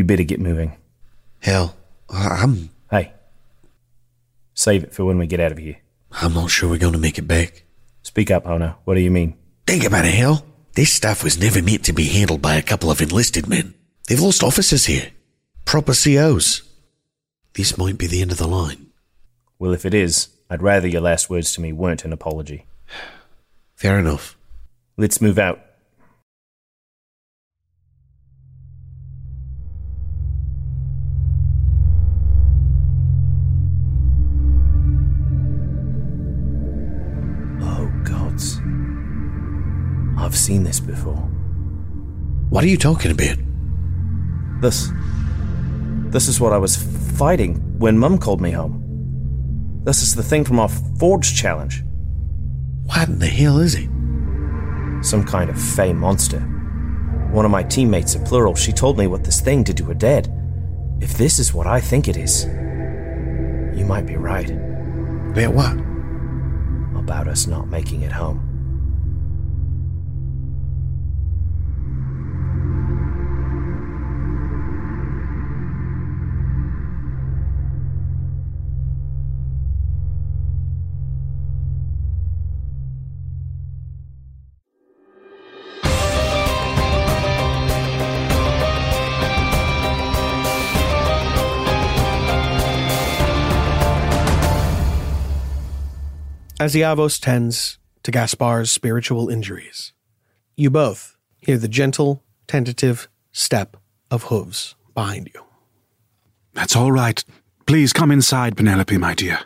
We better get moving. Hell, I'm Hey, save it for when we get out of here. I'm not sure we're going to make it back. Speak up, Hona. What do you mean? Think about it, Hell. This stuff was never meant to be handled by a couple of enlisted men. They've lost officers here. Proper COs. This might be the end of the line. Well, if it is, I'd rather your last words to me weren't an apology. Fair enough. Let's move out. I've seen this before. What are you talking about? This. This is what I was fighting when Mum called me home. This is the thing from our Forge challenge. What in the hell is it? Some kind of fey monster. One of my teammates, a plural, she told me what this thing did to her dead. If this is what I think it is, you might be right About what? about us not making it home. Asiavos tends to Gaspar's spiritual injuries. You both hear the gentle, tentative step of hooves behind you. That's all right. Please come inside, Penelope, my dear.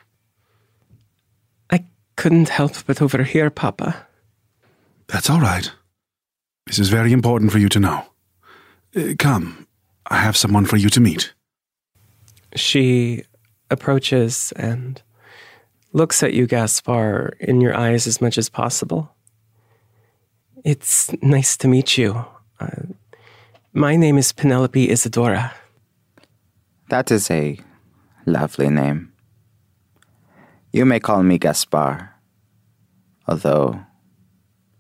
I couldn't help but overhear Papa. That's all right. This is very important for you to know. Uh, come, I have someone for you to meet. She approaches and looks at you, Gaspar, in your eyes as much as possible. It's nice to meet you. Uh, my name is Penelope Isadora. That is a lovely name. You may call me Gaspar. Although,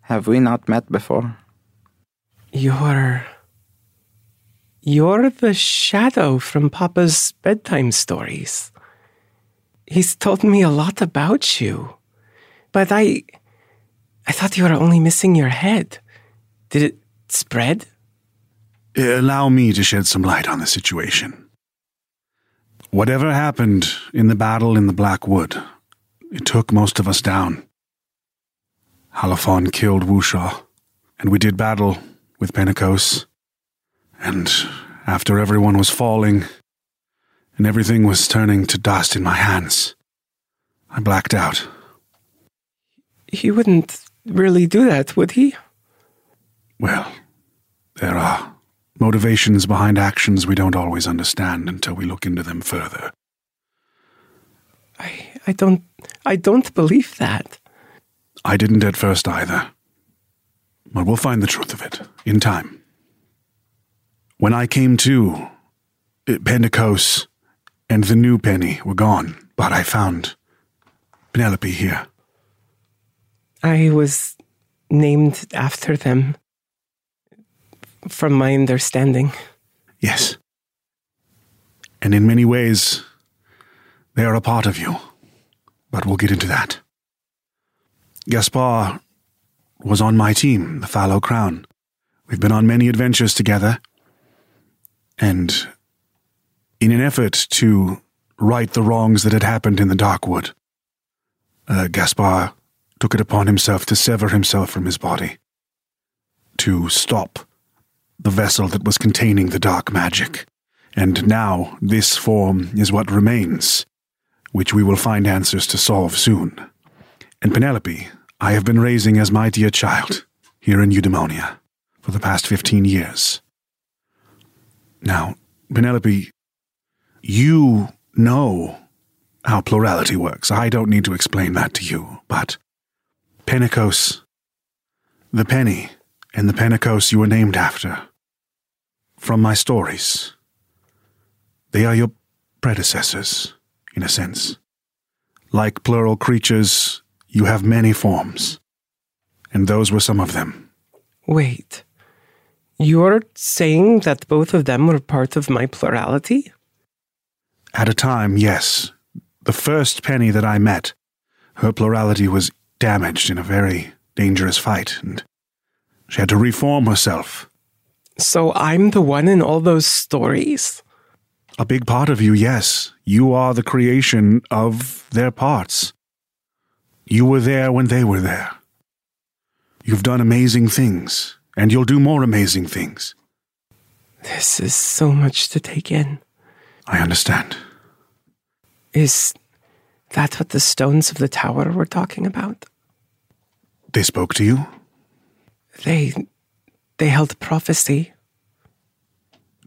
have we not met before? You're. You're the shadow from Papa's bedtime stories. He's told me a lot about you. But I. I thought you were only missing your head. Did it spread? Uh, Allow me to shed some light on the situation. Whatever happened in the battle in the Black Wood, it took most of us down. Halophon killed Wushaw, and we did battle with Pentecost. And after everyone was falling, and everything was turning to dust in my hands, I blacked out. He wouldn't really do that, would he? Well, there are motivations behind actions we don't always understand until we look into them further. I, I don't. I don't believe that. I didn't at first either. But we'll find the truth of it in time. When I came to, Pentecost and the new Penny were gone, but I found Penelope here. I was named after them. From my understanding. Yes. And in many ways, they are a part of you. But we'll get into that. Gaspar was on my team, the Fallow Crown. We've been on many adventures together. And in an effort to right the wrongs that had happened in the Darkwood, uh, Gaspar took it upon himself to sever himself from his body, to stop the vessel that was containing the dark magic. And now this form is what remains, which we will find answers to solve soon. And Penelope, I have been raising as my dear child here in Eudaimonia for the past 15 years. Now, Penelope, you know how plurality works. I don't need to explain that to you, but Pentecost, the penny, and the Pentecost you were named after, from my stories, they are your predecessors, in a sense. Like plural creatures, you have many forms, and those were some of them. Wait. You're saying that both of them were part of my plurality? At a time, yes. The first penny that I met, her plurality was damaged in a very dangerous fight, and she had to reform herself. So I'm the one in all those stories? A big part of you, yes. You are the creation of their parts. You were there when they were there. You've done amazing things, and you'll do more amazing things. This is so much to take in. I understand. Is that what the stones of the tower were talking about? They spoke to you? They they held prophecy.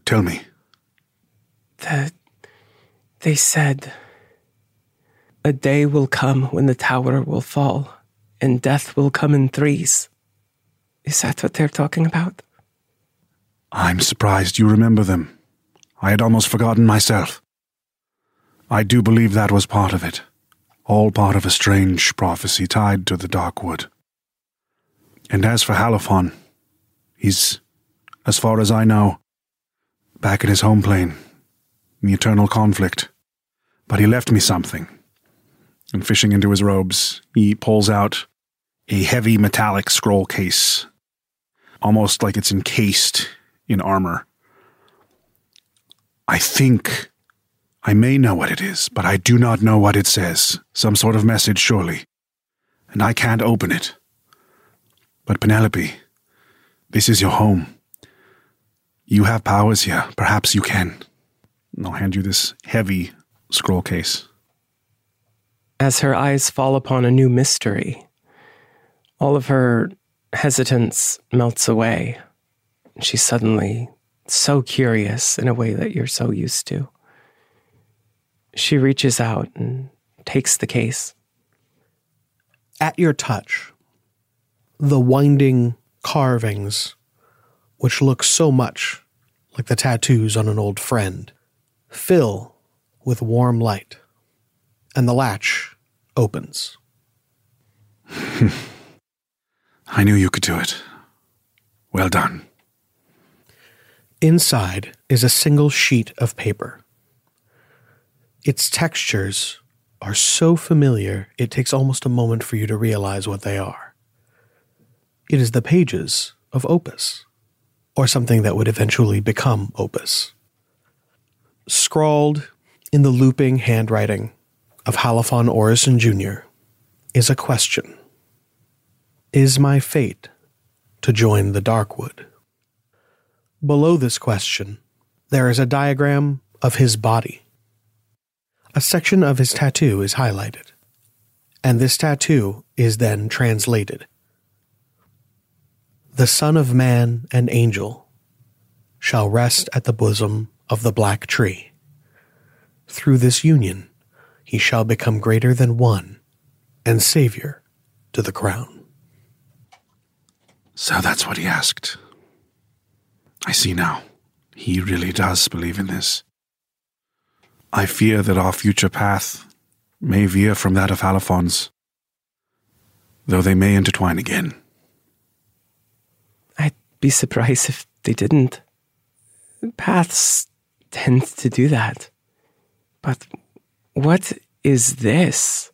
Tell me. The they said a day will come when the tower will fall and death will come in threes. Is that what they're talking about? I'm surprised you remember them. I had almost forgotten myself. I do believe that was part of it. All part of a strange prophecy tied to the dark wood. And as for Halophon, he's, as far as I know, back in his home plane, in the eternal conflict. But he left me something. And fishing into his robes, he pulls out a heavy metallic scroll case, almost like it's encased in armor. I think I may know what it is, but I do not know what it says. Some sort of message, surely. And I can't open it. But Penelope, this is your home. You have powers here. Perhaps you can. And I'll hand you this heavy scroll case. As her eyes fall upon a new mystery, all of her hesitance melts away. And she's suddenly so curious in a way that you're so used to. She reaches out and takes the case. At your touch, the winding carvings, which look so much like the tattoos on an old friend, fill with warm light, and the latch opens. I knew you could do it. Well done. Inside is a single sheet of paper. Its textures are so familiar it takes almost a moment for you to realize what they are. It is the pages of Opus, or something that would eventually become Opus. Scrawled in the looping handwriting of Halophon Orison Jr. is a question Is my fate to join the Darkwood? Below this question, there is a diagram of his body. A section of his tattoo is highlighted, and this tattoo is then translated. The Son of Man and Angel shall rest at the bosom of the black tree. Through this union, he shall become greater than one and Savior to the crown. So that's what he asked. I see now. He really does believe in this. I fear that our future path may veer from that of Halophon's, though they may intertwine again. I'd be surprised if they didn't. Paths tend to do that. But what is this?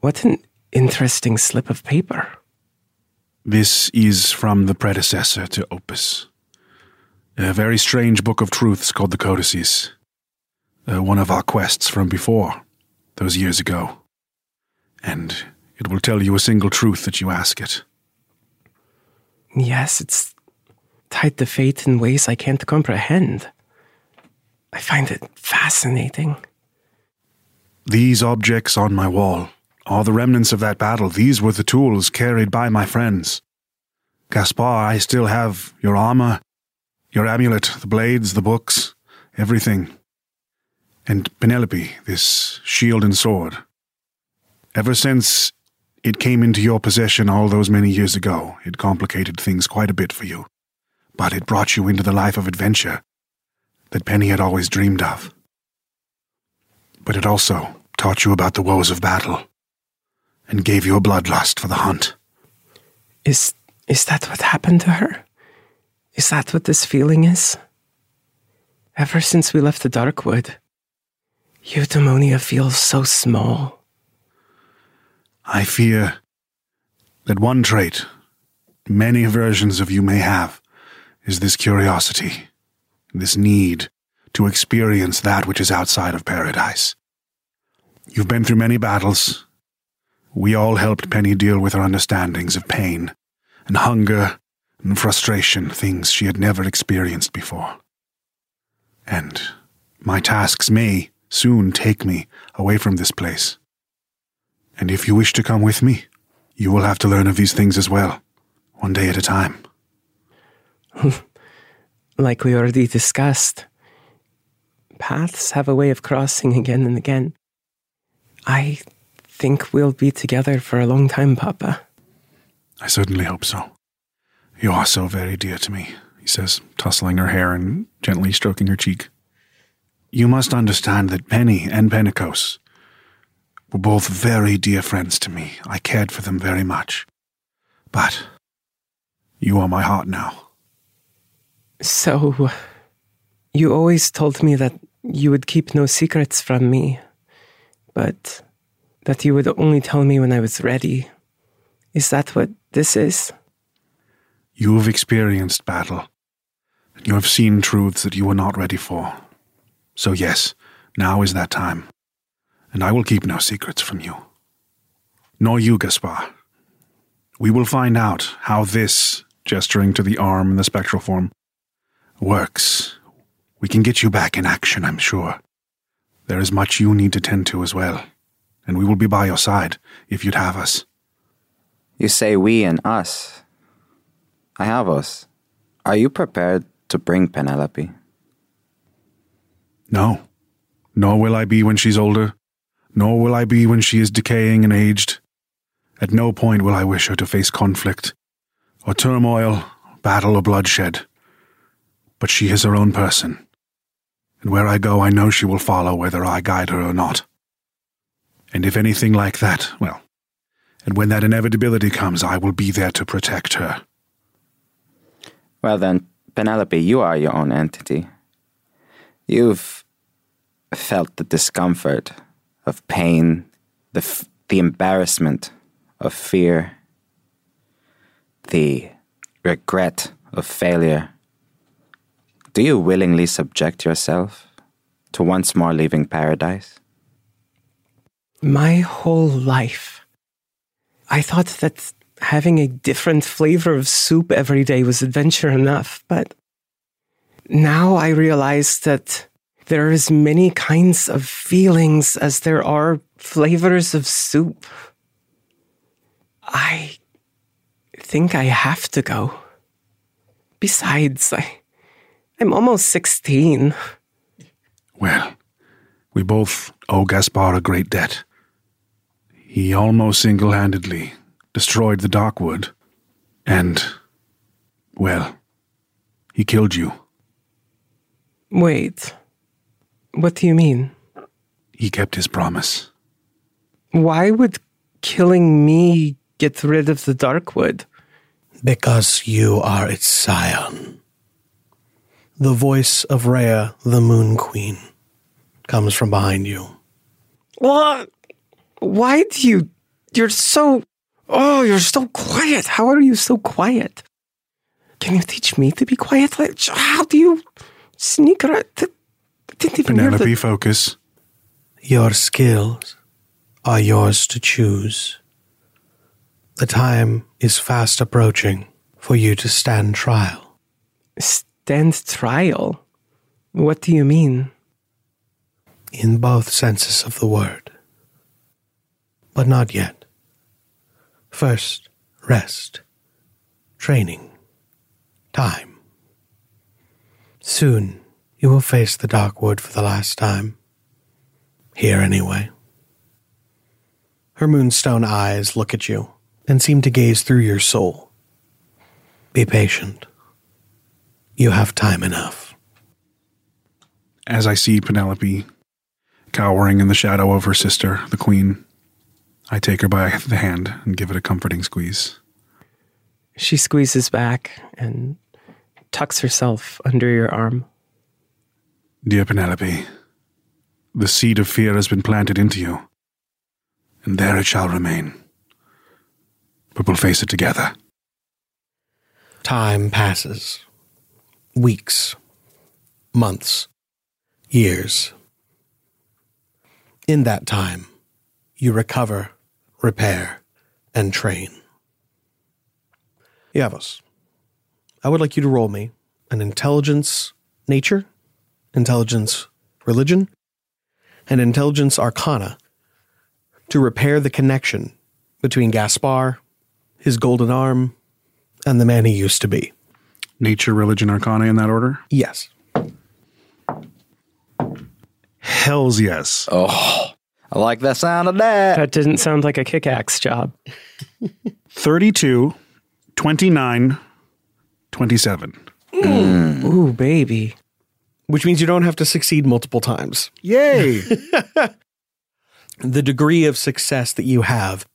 What an interesting slip of paper. This is from the predecessor to Opus. A very strange book of truths called the Codices. Uh, one of our quests from before, those years ago. And it will tell you a single truth that you ask it. Yes, it's tied to fate in ways I can't comprehend. I find it fascinating. These objects on my wall are the remnants of that battle, these were the tools carried by my friends. Gaspar, I still have your armor, your amulet, the blades, the books, everything. And Penelope, this shield and sword. Ever since it came into your possession all those many years ago, it complicated things quite a bit for you. But it brought you into the life of adventure that Penny had always dreamed of. But it also taught you about the woes of battle and gave you a bloodlust for the hunt. Is is that what happened to her? Is that what this feeling is? Ever since we left the Darkwood, Eudaimonia feels so small. I fear that one trait many versions of you may have is this curiosity, this need to experience that which is outside of paradise. You've been through many battles. We all helped Penny deal with her understandings of pain and hunger and frustration, things she had never experienced before. And my tasks may soon take me away from this place. And if you wish to come with me, you will have to learn of these things as well, one day at a time. like we already discussed, paths have a way of crossing again and again. I think we'll be together for a long time, Papa. I certainly hope so. You are so very dear to me, he says, tussling her hair and gently stroking her cheek. You must understand that Penny and Pentecost were both very dear friends to me. I cared for them very much. But you are my heart now. So, you always told me that you would keep no secrets from me, but that you would only tell me when I was ready. Is that what this is? You have experienced battle. You have seen truths that you were not ready for. So, yes, now is that time. And I will keep no secrets from you. Nor you, Gaspar. We will find out how this, gesturing to the arm in the spectral form, works. We can get you back in action, I'm sure. There is much you need to tend to as well, and we will be by your side if you'd have us. You say we and us. I have us. Are you prepared to bring Penelope? No. Nor will I be when she's older, nor will I be when she is decaying and aged. At no point will I wish her to face conflict, or turmoil, battle, or bloodshed. But she is her own person, and where I go I know she will follow whether I guide her or not. And if anything like that, well, and when that inevitability comes, I will be there to protect her. Well then, Penelope, you are your own entity. You've felt the discomfort of pain, the, f- the embarrassment of fear, the regret of failure. Do you willingly subject yourself to once more leaving paradise? My whole life, I thought that having a different flavor of soup every day was adventure enough, but now I realize that there are as many kinds of feelings as there are flavors of soup. I think I have to go. Besides, I, I'm almost 16. Well, we both owe Gaspar a great debt. He almost single handedly destroyed the Darkwood, and, well, he killed you. Wait, what do you mean? He kept his promise. Why would killing me get rid of the Darkwood? Because you are its scion. The voice of Rhea, the Moon Queen, comes from behind you. What? Why do you. You're so. Oh, you're so quiet. How are you so quiet? Can you teach me to be quiet? Like, How do you sneak around? I didn't even hear Penelope, the. focus. Your skills are yours to choose. The time is fast approaching for you to stand trial. Stand trial? What do you mean? in both senses of the word. But not yet. First, rest, training, time. Soon you will face the dark wood for the last time. Here, anyway. Her moonstone eyes look at you and seem to gaze through your soul. Be patient. You have time enough. As I see Penelope cowering in the shadow of her sister, the queen, I take her by the hand and give it a comforting squeeze. She squeezes back and tucks herself under your arm. Dear Penelope, the seed of fear has been planted into you, and there it shall remain. But we'll face it together. Time passes. Weeks, months, years. In that time, you recover, repair, and train. Yavos, I would like you to roll me an intelligence nature, intelligence religion, and intelligence arcana to repair the connection between Gaspar, his golden arm, and the man he used to be. Nature, religion, arcana in that order? Yes. Hells yes. Oh, I like the sound of that. That didn't sound like a kickaxe job. 32, 29, 27. Ooh, baby. Which means you don't have to succeed multiple times. Yay! The degree of success that you have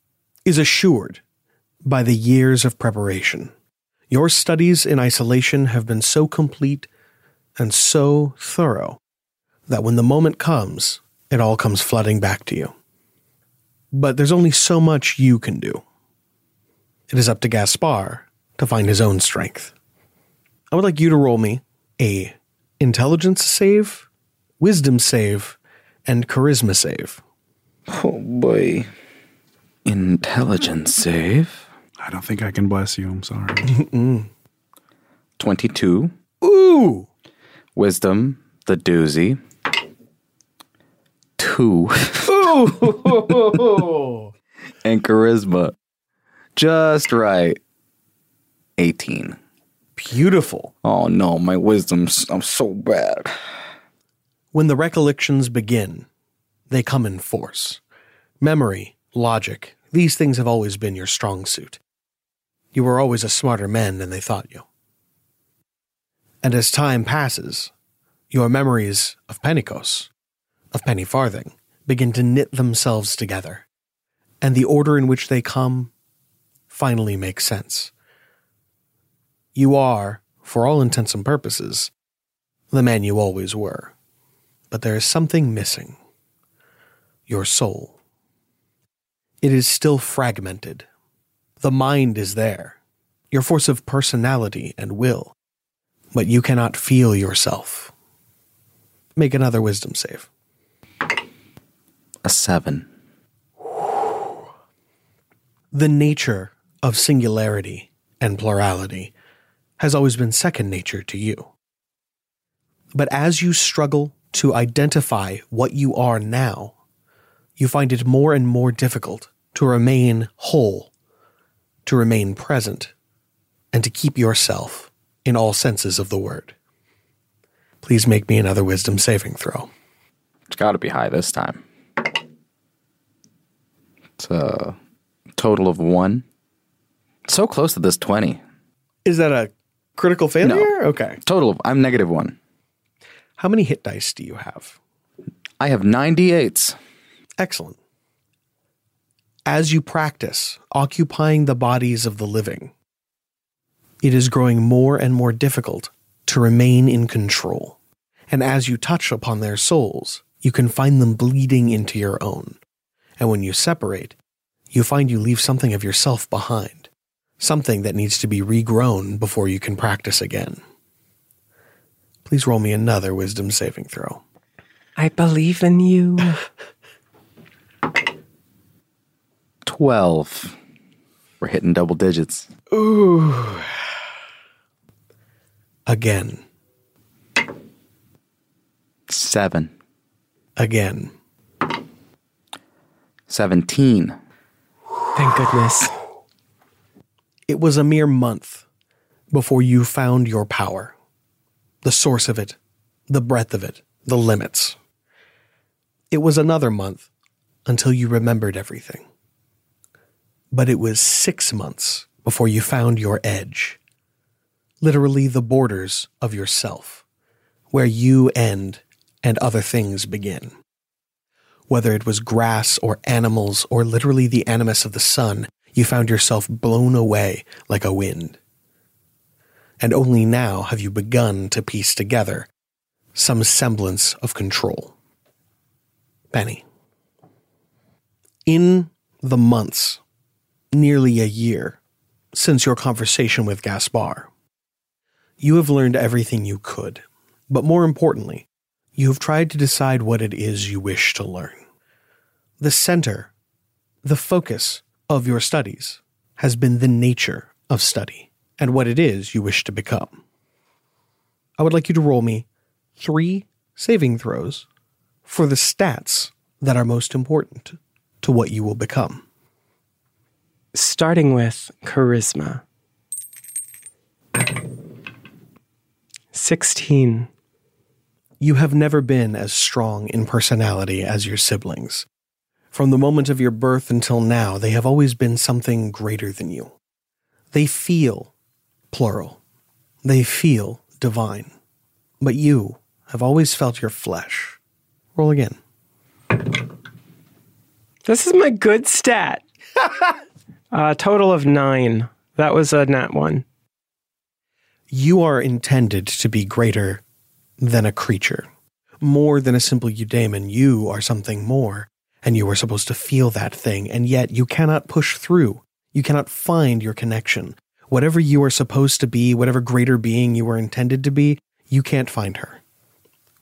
is assured by the years of preparation. Your studies in isolation have been so complete and so thorough that when the moment comes, it all comes flooding back to you. But there's only so much you can do. It is up to Gaspar to find his own strength. I would like you to roll me a intelligence save, wisdom save, and charisma save. Oh boy. Intelligence save. I don't think I can bless you. I'm sorry. 22. Ooh! Wisdom, the doozy. Two. Ooh. and charisma. Just right. 18. Beautiful. Oh no, my wisdom's I'm so bad. When the recollections begin, they come in force. Memory, logic, these things have always been your strong suit. You were always a smarter man than they thought you. And as time passes, your memories of Pentecost, of Penny Farthing, begin to knit themselves together, and the order in which they come finally makes sense. You are, for all intents and purposes, the man you always were. But there is something missing your soul. It is still fragmented. The mind is there, your force of personality and will, but you cannot feel yourself. Make another wisdom save. A 7. The nature of singularity and plurality has always been second nature to you. But as you struggle to identify what you are now, you find it more and more difficult to remain whole, to remain present, and to keep yourself in all senses of the word. Please make me another wisdom saving throw. It's got to be high this time. It's a total of 1. So close to this 20. Is that a critical failure? Okay. Total I'm negative 1. How many hit dice do you have? I have 98s. Excellent. As you practice occupying the bodies of the living, it is growing more and more difficult to remain in control. And as you touch upon their souls, you can find them bleeding into your own. And when you separate, you find you leave something of yourself behind, something that needs to be regrown before you can practice again. Please roll me another wisdom saving throw. I believe in you. 12. We're hitting double digits. Ooh. Again, 7. again, 17. Thank goodness. It was a mere month before you found your power, the source of it, the breadth of it, the limits. It was another month until you remembered everything. But it was six months before you found your edge, literally the borders of yourself, where you end and other things begin. Whether it was grass or animals or literally the animus of the sun, you found yourself blown away like a wind. And only now have you begun to piece together some semblance of control. Benny. In the months, nearly a year, since your conversation with Gaspar, you have learned everything you could, but more importantly, you have tried to decide what it is you wish to learn. The center, the focus of your studies has been the nature of study and what it is you wish to become. I would like you to roll me three saving throws for the stats that are most important to what you will become. Starting with charisma. 16. You have never been as strong in personality as your siblings. From the moment of your birth until now, they have always been something greater than you. They feel, plural, they feel divine. But you have always felt your flesh. Roll again. This is my good stat. A uh, total of nine. That was a nat one. You are intended to be greater than a creature. More than a simple eudaemon, you are something more, and you are supposed to feel that thing, and yet you cannot push through. You cannot find your connection. Whatever you are supposed to be, whatever greater being you were intended to be, you can't find her.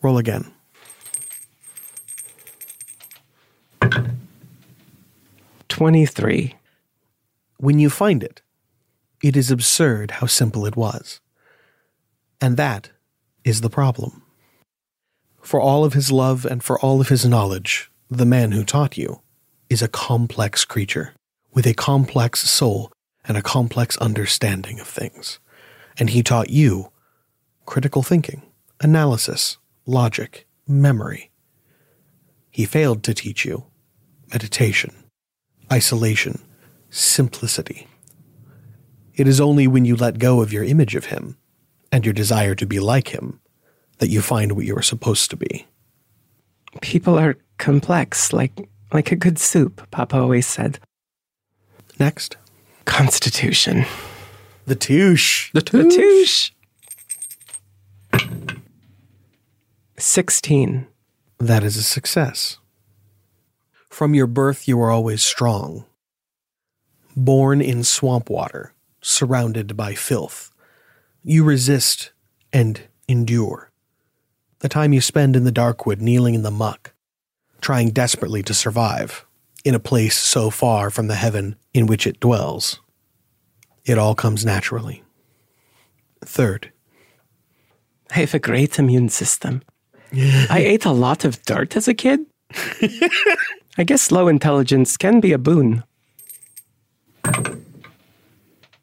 Roll again. Twenty-three. When you find it, it is absurd how simple it was. And that is the problem. For all of his love and for all of his knowledge, the man who taught you is a complex creature with a complex soul and a complex understanding of things. And he taught you critical thinking, analysis, logic, memory. He failed to teach you meditation, isolation, simplicity. It is only when you let go of your image of him and your desire to be like him that you find what you are supposed to be. People are complex, like like a good soup, Papa always said. Next, Constitution. the touche. The touche. 16. That is a success. From your birth, you were always strong. Born in swamp water, surrounded by filth, you resist and endure. The time you spend in the darkwood, kneeling in the muck, trying desperately to survive in a place so far from the heaven in which it dwells. It all comes naturally. Third, I have a great immune system. I ate a lot of dirt as a kid. I guess low intelligence can be a boon.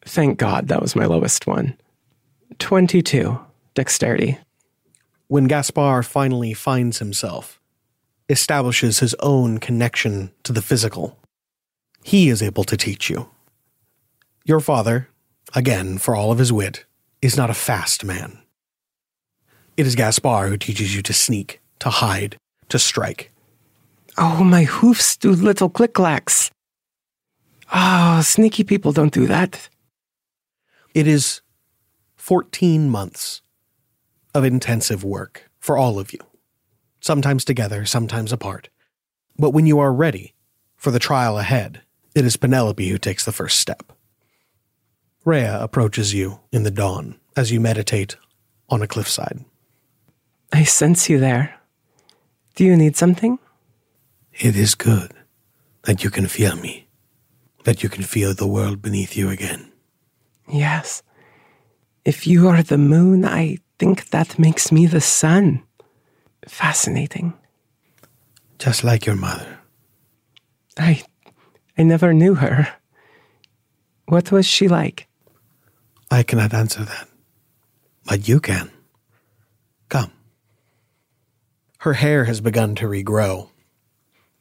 Thank God that was my lowest one. 22. Dexterity. when Gaspar finally finds himself, establishes his own connection to the physical, he is able to teach you. Your father, again, for all of his wit, is not a fast man. It is Gaspar who teaches you to sneak, to hide, to strike. Oh, my hoofs do little click clacks. Oh, sneaky people don't do that. It is 14 months of intensive work for all of you, sometimes together, sometimes apart. But when you are ready for the trial ahead, it is Penelope who takes the first step. Rhea approaches you in the dawn as you meditate on a cliffside. I sense you there. Do you need something? It is good that you can feel me, that you can feel the world beneath you again. Yes. If you are the moon, I think that makes me the sun. Fascinating. Just like your mother. I I never knew her. What was she like? I cannot answer that. But you can. Come. Her hair has begun to regrow.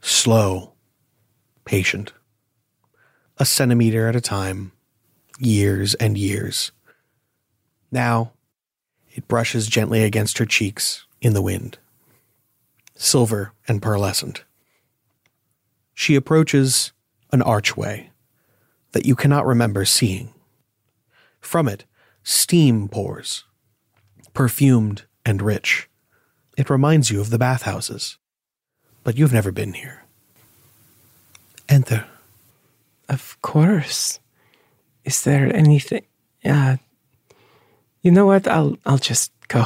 Slow, patient. A centimeter at a time, years and years. Now, it brushes gently against her cheeks in the wind, silver and pearlescent. She approaches an archway that you cannot remember seeing. From it, steam pours, perfumed and rich. It reminds you of the bathhouses, but you've never been here. Enter. Of course. Is there anything? Uh, you know what? I'll I'll just go.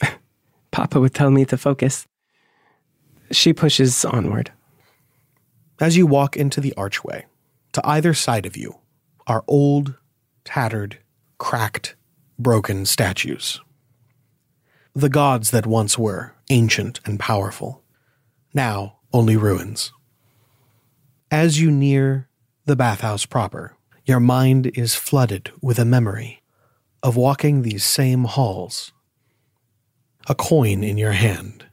Papa would tell me to focus. She pushes onward. As you walk into the archway, to either side of you are old, tattered, cracked, broken statues. The gods that once were ancient and powerful, now only ruins. As you near the bathhouse proper, your mind is flooded with a memory of walking these same halls, a coin in your hand.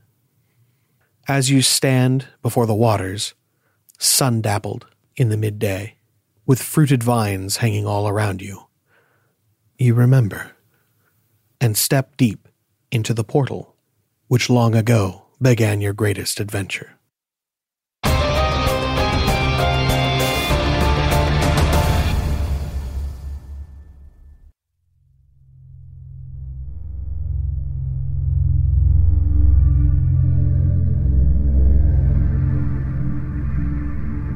As you stand before the waters, sun dappled in the midday, with fruited vines hanging all around you, you remember and step deep into the portal which long ago began your greatest adventure.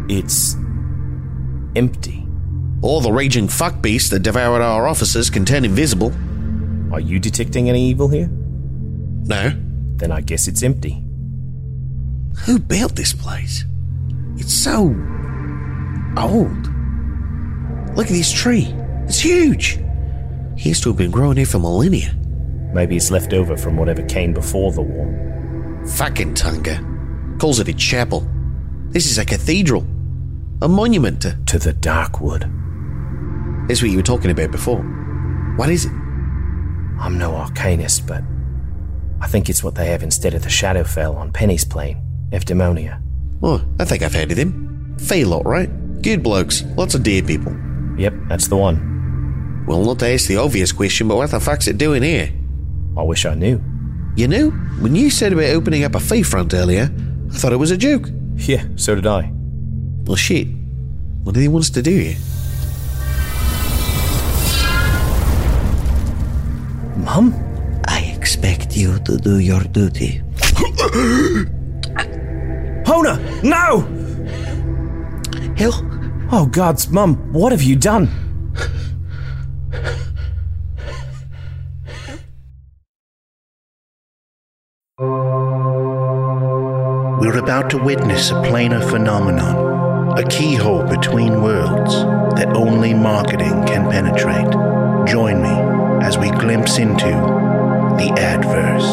It's empty. All the raging fuck beasts that devoured our officers can turn invisible. Are you detecting any evil here? No. Then I guess it's empty. Who built this place? It's so old. Look at this tree. It's huge. It used to have been growing here for millennia. Maybe it's left over from whatever came before the war. Fucking Tunga. Calls it a chapel. This is a cathedral. A monument to. To the Darkwood. That's what you were talking about before. What is it? I'm no arcanist, but I think it's what they have instead of the Shadowfell on Penny's plane, Eudaimonia. Oh, I think I've heard of them. Fey lot, right? Good blokes. Lots of dear people. Yep, that's the one. Well, not to ask the obvious question, but what the fuck's it doing here? I wish I knew. You knew? When you said about opening up a fey front earlier, I thought it was a joke. Yeah, so did I. Well, shit. What do they want us to do here? Mum? I expect you to do your duty. Hona! No! Hill? Oh, God's mum, what have you done? We're about to witness a planar phenomenon, a keyhole between worlds that only marketing can penetrate. Join me as we glimpse into the adverse.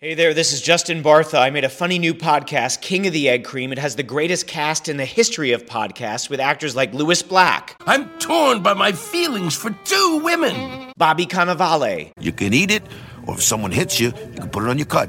Hey there, this is Justin Bartha. I made a funny new podcast, King of the Egg Cream. It has the greatest cast in the history of podcasts with actors like Lewis Black, I'm torn by my feelings for two women. Bobby Cannavale, You can eat it, or if someone hits you, you can put it on your cut.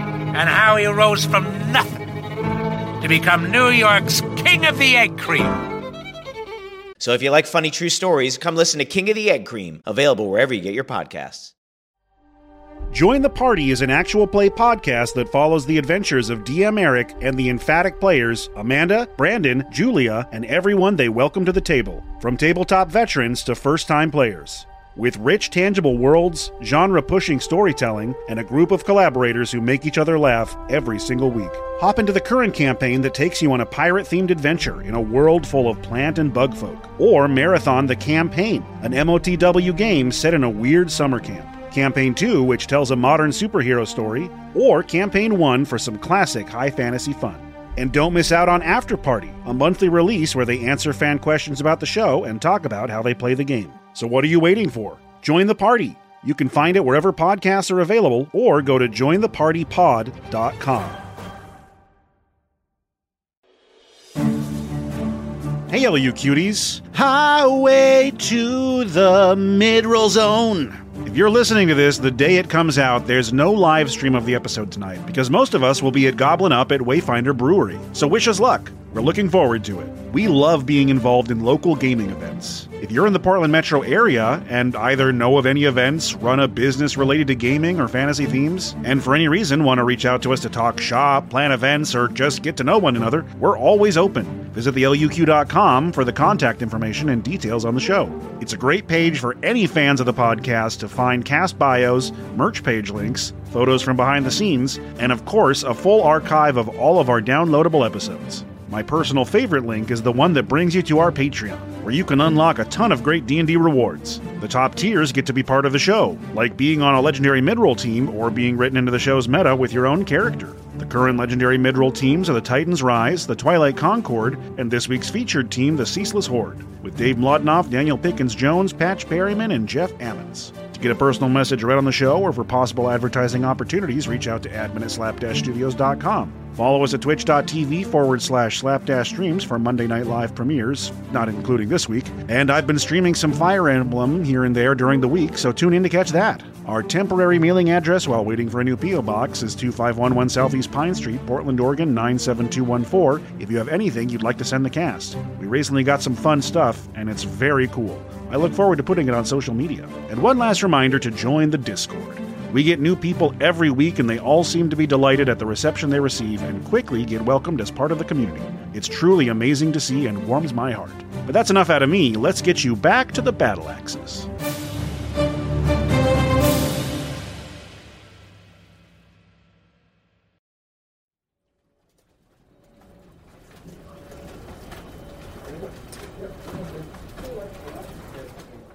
and how he rose from nothing to become New York's King of the Egg Cream. So if you like funny true stories, come listen to King of the Egg Cream, available wherever you get your podcasts. Join the Party is an actual play podcast that follows the adventures of DM Eric and the emphatic players Amanda, Brandon, Julia, and everyone they welcome to the table, from tabletop veterans to first time players. With rich, tangible worlds, genre pushing storytelling, and a group of collaborators who make each other laugh every single week. Hop into the current campaign that takes you on a pirate themed adventure in a world full of plant and bug folk. Or marathon The Campaign, an MOTW game set in a weird summer camp. Campaign 2, which tells a modern superhero story, or Campaign 1 for some classic high fantasy fun. And don't miss out on After Party, a monthly release where they answer fan questions about the show and talk about how they play the game. So what are you waiting for? Join the party. You can find it wherever podcasts are available or go to jointhepartypod.com. Hey, all you cuties. Highway to the mid-roll zone. If you're listening to this the day it comes out, there's no live stream of the episode tonight because most of us will be at Goblin Up at Wayfinder Brewery. So wish us luck. We're looking forward to it. We love being involved in local gaming events. If you're in the Portland metro area and either know of any events, run a business related to gaming or fantasy themes, and for any reason want to reach out to us to talk shop, plan events, or just get to know one another, we're always open. Visit theluq.com for the contact information and details on the show. It's a great page for any fans of the podcast to find cast bios, merch page links, photos from behind the scenes, and of course, a full archive of all of our downloadable episodes. My personal favorite link is the one that brings you to our Patreon, where you can unlock a ton of great D&D rewards. The top tiers get to be part of the show, like being on a legendary midroll team or being written into the show's meta with your own character. The current legendary midroll teams are the Titans Rise, the Twilight Concord, and this week's featured team, the Ceaseless Horde, with Dave Mlodnoff, Daniel Pickens Jones, Patch Perryman, and Jeff Ammons. Get a personal message read on the show or for possible advertising opportunities, reach out to admin at slap-studios.com. Follow us at twitch.tv forward slash slapdash streams for Monday Night Live premieres, not including this week. And I've been streaming some Fire Emblem here and there during the week, so tune in to catch that. Our temporary mailing address while waiting for a new P.O. Box is 2511 Southeast Pine Street, Portland, Oregon 97214 if you have anything you'd like to send the cast. We recently got some fun stuff, and it's very cool. I look forward to putting it on social media. And one last reminder to join the Discord. We get new people every week, and they all seem to be delighted at the reception they receive and quickly get welcomed as part of the community. It's truly amazing to see and warms my heart. But that's enough out of me. Let's get you back to the battle axes.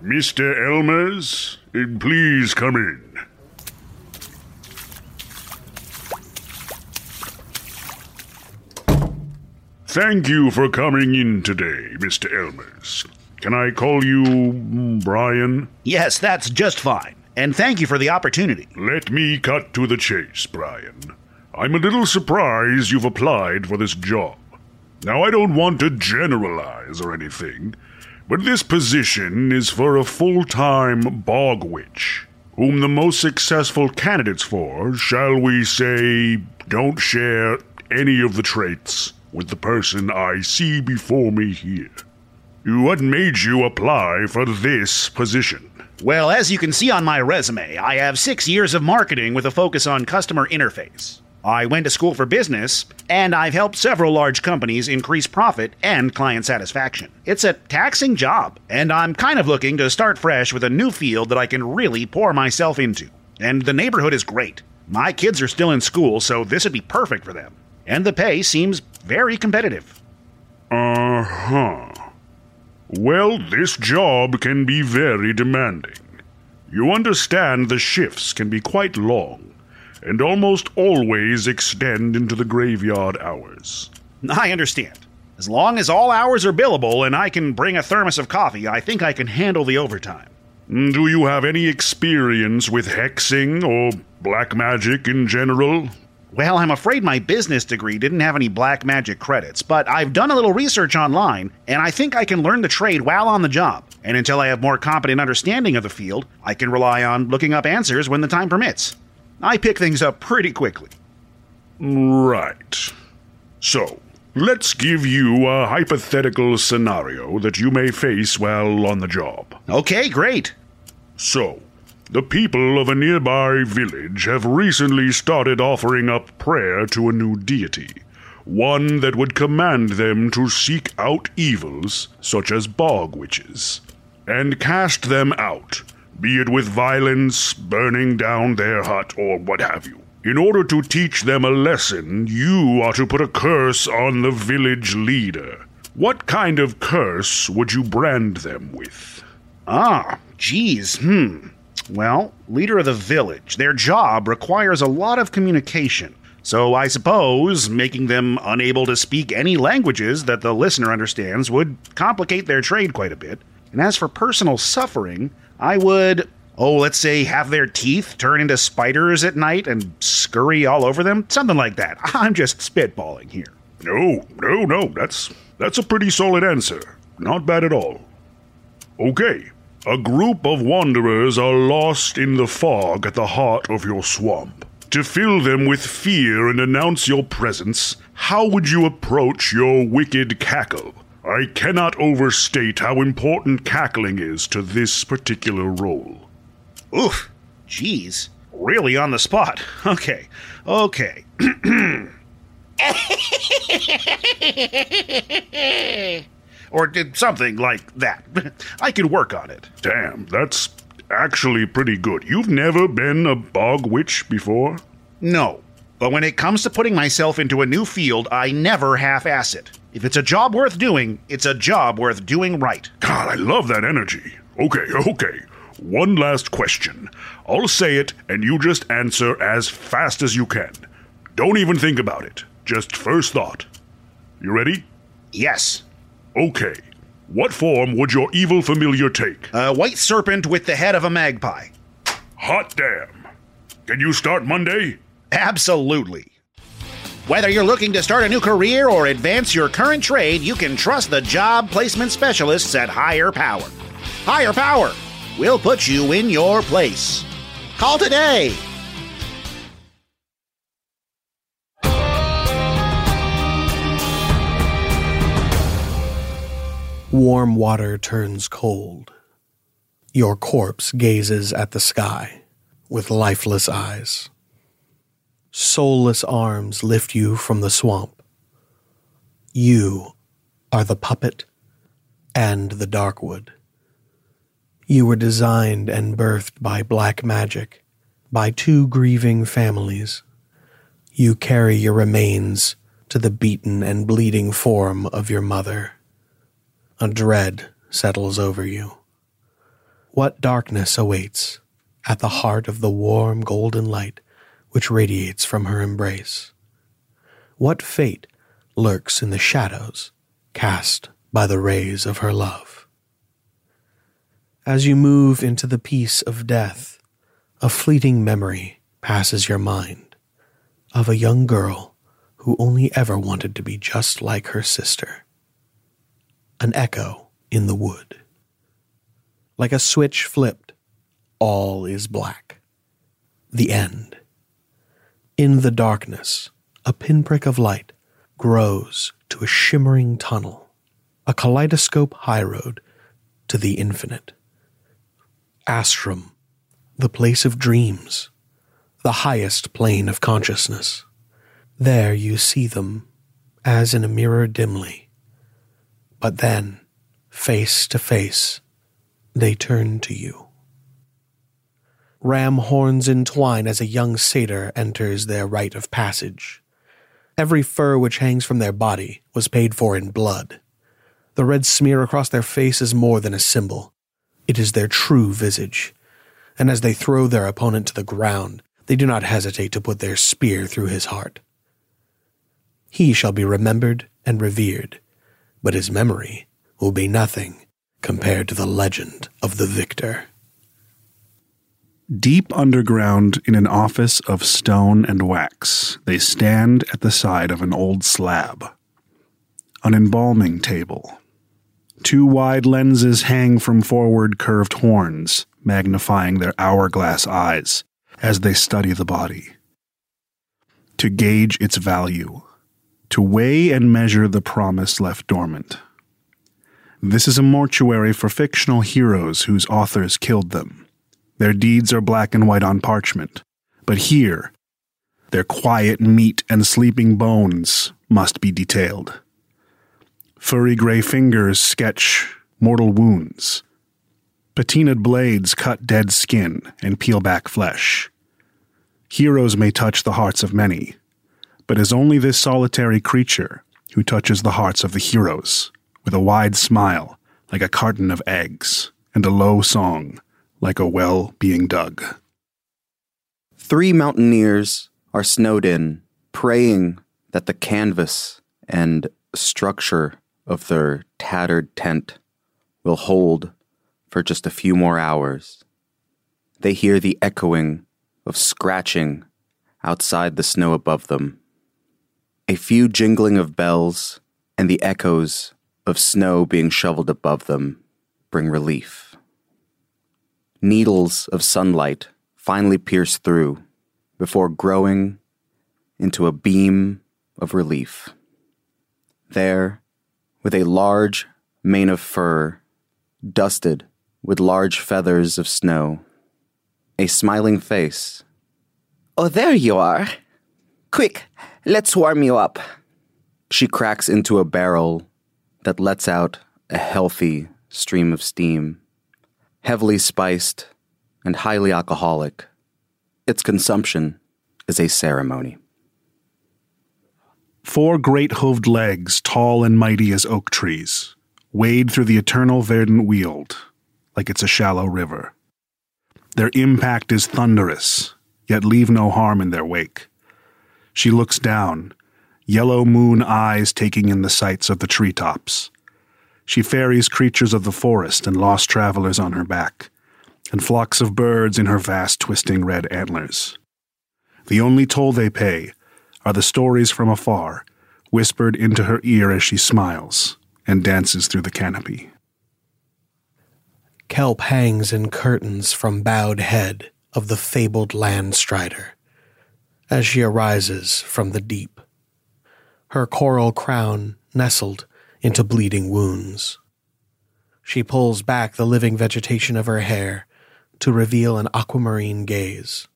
Mr. Elmers, please come in. Thank you for coming in today, Mr. Elmers. Can I call you mm, Brian? Yes, that's just fine. And thank you for the opportunity. Let me cut to the chase, Brian. I'm a little surprised you've applied for this job. Now, I don't want to generalize or anything, but this position is for a full time bog witch, whom the most successful candidates for, shall we say, don't share any of the traits with the person I see before me here. What made you apply for this position? Well, as you can see on my resume, I have six years of marketing with a focus on customer interface. I went to school for business, and I've helped several large companies increase profit and client satisfaction. It's a taxing job, and I'm kind of looking to start fresh with a new field that I can really pour myself into. And the neighborhood is great. My kids are still in school, so this would be perfect for them. And the pay seems very competitive. Uh huh. Well, this job can be very demanding. You understand the shifts can be quite long, and almost always extend into the graveyard hours. I understand. As long as all hours are billable and I can bring a thermos of coffee, I think I can handle the overtime. Mm, do you have any experience with hexing or black magic in general? Well, I'm afraid my business degree didn't have any black magic credits, but I've done a little research online, and I think I can learn the trade while on the job. And until I have more competent understanding of the field, I can rely on looking up answers when the time permits. I pick things up pretty quickly. Right. So, let's give you a hypothetical scenario that you may face while on the job. Okay, great. So, the people of a nearby village have recently started offering up prayer to a new deity, one that would command them to seek out evils, such as bog witches, and cast them out, be it with violence, burning down their hut, or what have you. In order to teach them a lesson, you are to put a curse on the village leader. What kind of curse would you brand them with? Ah, geez, hmm. Well, leader of the village, their job requires a lot of communication. So I suppose making them unable to speak any languages that the listener understands would complicate their trade quite a bit. And as for personal suffering, I would, oh, let's say, have their teeth turn into spiders at night and scurry all over them. Something like that. I'm just spitballing here. No, no, no, that's that's a pretty solid answer. Not bad at all. Okay, a group of wanderers are lost in the fog at the heart of your swamp. To fill them with fear and announce your presence, how would you approach your wicked cackle? I cannot overstate how important cackling is to this particular role. Oof, Jeez. really on the spot. Okay, okay. or did something like that. I could work on it. Damn, that's actually pretty good. You've never been a bog witch before? No, but when it comes to putting myself into a new field, I never half ass it. If it's a job worth doing, it's a job worth doing right. God, I love that energy. Okay, okay. One last question. I'll say it, and you just answer as fast as you can. Don't even think about it. Just first thought. You ready? Yes. Okay. What form would your evil familiar take? A white serpent with the head of a magpie. Hot damn. Can you start Monday? Absolutely. Whether you're looking to start a new career or advance your current trade, you can trust the job placement specialists at Higher Power. Higher Power will put you in your place. Call today Warm water turns cold. Your corpse gazes at the sky with lifeless eyes. Soulless arms lift you from the swamp. You are the puppet and the darkwood. You were designed and birthed by black magic, by two grieving families. You carry your remains to the beaten and bleeding form of your mother. A dread settles over you. What darkness awaits at the heart of the warm golden light which radiates from her embrace? What fate lurks in the shadows cast by the rays of her love? As you move into the peace of death, a fleeting memory passes your mind of a young girl who only ever wanted to be just like her sister an echo in the wood. Like a switch flipped, all is black. The end. In the darkness, a pinprick of light grows to a shimmering tunnel, a kaleidoscope highroad to the infinite. Astrum, the place of dreams, the highest plane of consciousness. There you see them, as in a mirror dimly but then, face to face, they turn to you. Ram horns entwine as a young satyr enters their rite of passage. Every fur which hangs from their body was paid for in blood. The red smear across their face is more than a symbol. It is their true visage. And as they throw their opponent to the ground, they do not hesitate to put their spear through his heart. He shall be remembered and revered but his memory will be nothing compared to the legend of the victor. Deep underground in an office of stone and wax, they stand at the side of an old slab. An embalming table. Two wide lenses hang from forward curved horns, magnifying their hourglass eyes as they study the body. To gauge its value, to weigh and measure the promise left dormant. This is a mortuary for fictional heroes whose authors killed them. Their deeds are black and white on parchment, but here, their quiet meat and sleeping bones must be detailed. Furry gray fingers sketch mortal wounds. Patinaed blades cut dead skin and peel back flesh. Heroes may touch the hearts of many, but is only this solitary creature who touches the hearts of the heroes with a wide smile like a carton of eggs and a low song like a well being dug. Three mountaineers are snowed in, praying that the canvas and structure of their tattered tent will hold for just a few more hours. They hear the echoing of scratching outside the snow above them. A few jingling of bells and the echoes of snow being shoveled above them bring relief. Needles of sunlight finally pierce through before growing into a beam of relief. There, with a large mane of fur, dusted with large feathers of snow, a smiling face. Oh, there you are. Quick, let's warm you up. She cracks into a barrel that lets out a healthy stream of steam, heavily spiced and highly alcoholic. Its consumption is a ceremony. Four great hooved legs, tall and mighty as oak trees, wade through the eternal verdant weald like it's a shallow river. Their impact is thunderous, yet leave no harm in their wake. She looks down, yellow moon eyes taking in the sights of the treetops. She ferries creatures of the forest and lost travelers on her back, and flocks of birds in her vast twisting red antlers. The only toll they pay are the stories from afar, whispered into her ear as she smiles and dances through the canopy. Kelp hangs in curtains from bowed head of the fabled land strider as she arises from the deep, her coral crown nestled into bleeding wounds. She pulls back the living vegetation of her hair to reveal an aquamarine gaze,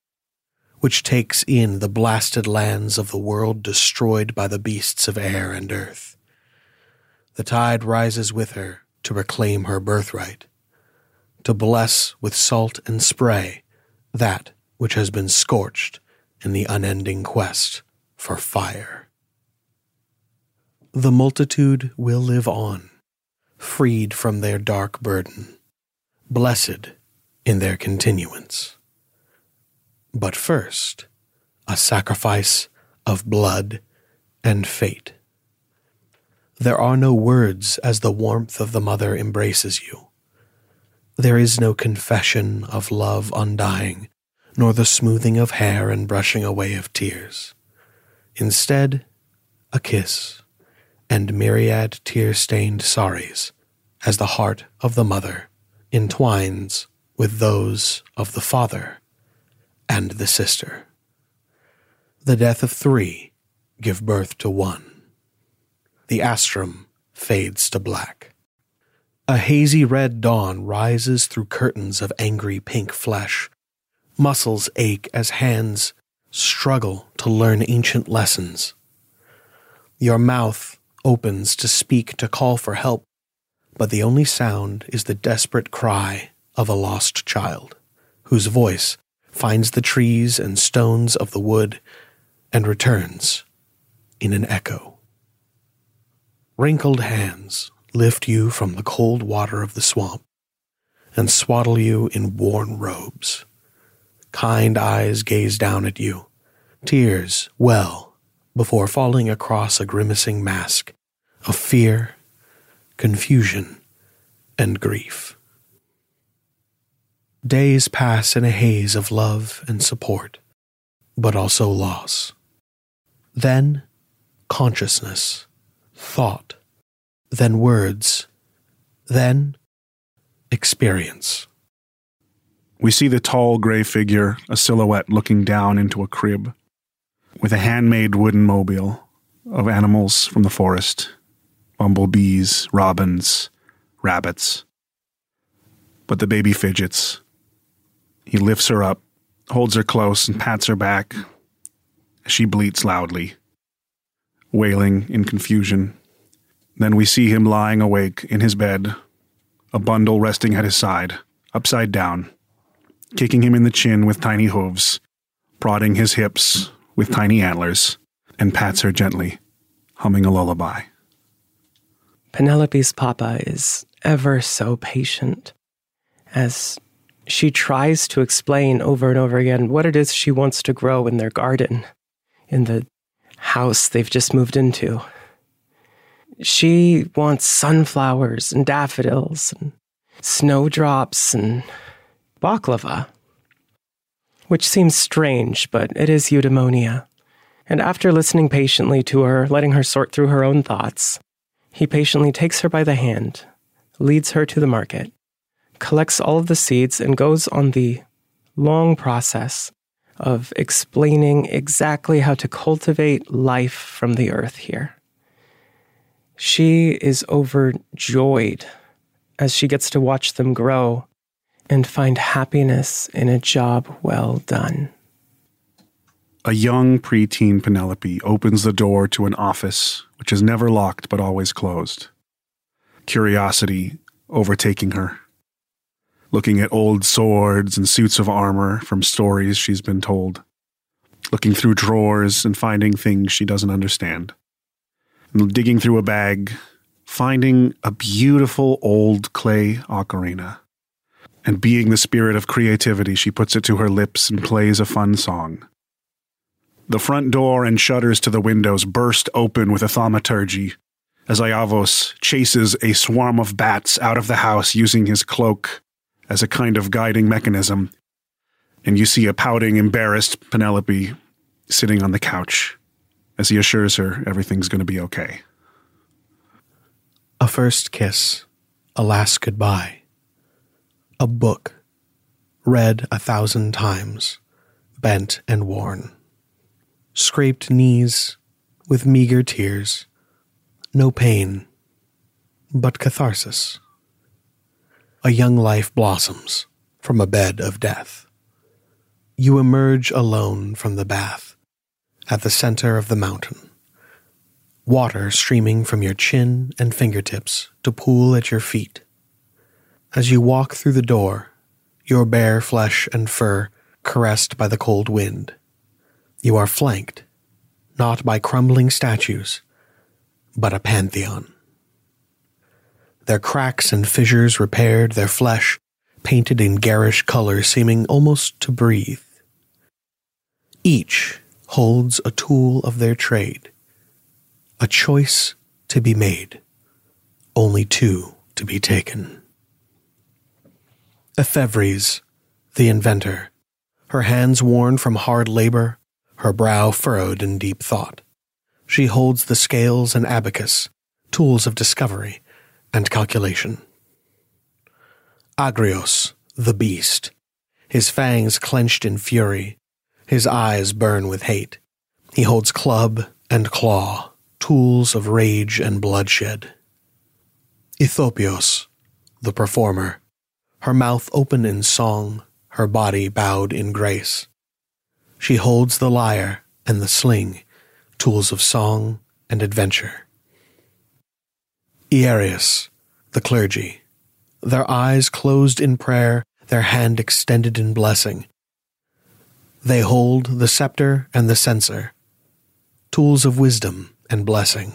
which takes in the blasted lands of the world destroyed by the beasts of air and earth. The tide rises with her to reclaim her birthright, to bless with salt and spray that which has been scorched in the unending quest for fire. The multitude will live on, freed from their dark burden, blessed in their continuance. But first, a sacrifice of blood and fate. There are no words as the warmth of the mother embraces you. There is no confession of love undying, nor the smoothing of hair and brushing away of tears. Instead, a kiss and myriad tear stained sorries as the heart of the mother entwines with those of the father and the sister. The death of three give birth to one. The astrum fades to black. A hazy red dawn rises through curtains of angry pink flesh. Muscles ache as hands struggle to learn ancient lessons. Your mouth opens to speak to call for help, but the only sound is the desperate cry of a lost child, whose voice finds the trees and stones of the wood and returns in an echo. Wrinkled hands lift you from the cold water of the swamp and swaddle you in worn robes. Kind eyes gaze down at you, tears well before falling across a grimacing mask of fear, confusion, and grief. Days pass in a haze of love and support, but also loss. Then, consciousness, thought, then words, then experience. We see the tall gray figure, a silhouette looking down into a crib with a handmade wooden mobile of animals from the forest bumblebees, robins, rabbits. But the baby fidgets. He lifts her up, holds her close, and pats her back. She bleats loudly, wailing in confusion. Then we see him lying awake in his bed, a bundle resting at his side, upside down, kicking him in the chin with tiny hooves, prodding his hips with tiny antlers, and pats her gently, humming a lullaby. Penelope's papa is ever so patient as she tries to explain over and over again what it is she wants to grow in their garden, in the house they've just moved into. She wants sunflowers and daffodils and snowdrops and baklava, which seems strange, but it is eudaimonia. And after listening patiently to her, letting her sort through her own thoughts, he patiently takes her by the hand, leads her to the market, collects all of the seeds, and goes on the long process of explaining exactly how to cultivate life from the earth here. She is overjoyed as she gets to watch them grow and find happiness in a job well done. A young preteen Penelope opens the door to an office which is never locked but always closed. Curiosity overtaking her. Looking at old swords and suits of armor from stories she's been told. Looking through drawers and finding things she doesn't understand. And digging through a bag, finding a beautiful old clay ocarina. And being the spirit of creativity, she puts it to her lips and plays a fun song. The front door and shutters to the windows burst open with a thaumaturgy as Iavos chases a swarm of bats out of the house using his cloak as a kind of guiding mechanism. And you see a pouting, embarrassed Penelope sitting on the couch as he assures her everything's going to be okay. A first kiss, a last goodbye. A book, read a thousand times, bent and worn scraped knees with meager tears, no pain, but catharsis. A young life blossoms from a bed of death. You emerge alone from the bath at the center of the mountain, water streaming from your chin and fingertips to pool at your feet. As you walk through the door, your bare flesh and fur caressed by the cold wind you are flanked not by crumbling statues, but a pantheon. Their cracks and fissures repaired, their flesh painted in garish color, seeming almost to breathe. Each holds a tool of their trade, a choice to be made, only two to be taken. Ephebres, the inventor, her hands worn from hard labor, her brow furrowed in deep thought. She holds the scales and abacus, tools of discovery and calculation. Agrios, the beast, his fangs clenched in fury, his eyes burn with hate. He holds club and claw, tools of rage and bloodshed. Ithopios, the performer, her mouth open in song, her body bowed in grace. She holds the lyre and the sling, tools of song and adventure. Iarius, the clergy, their eyes closed in prayer, their hand extended in blessing. They hold the scepter and the censer, tools of wisdom and blessing.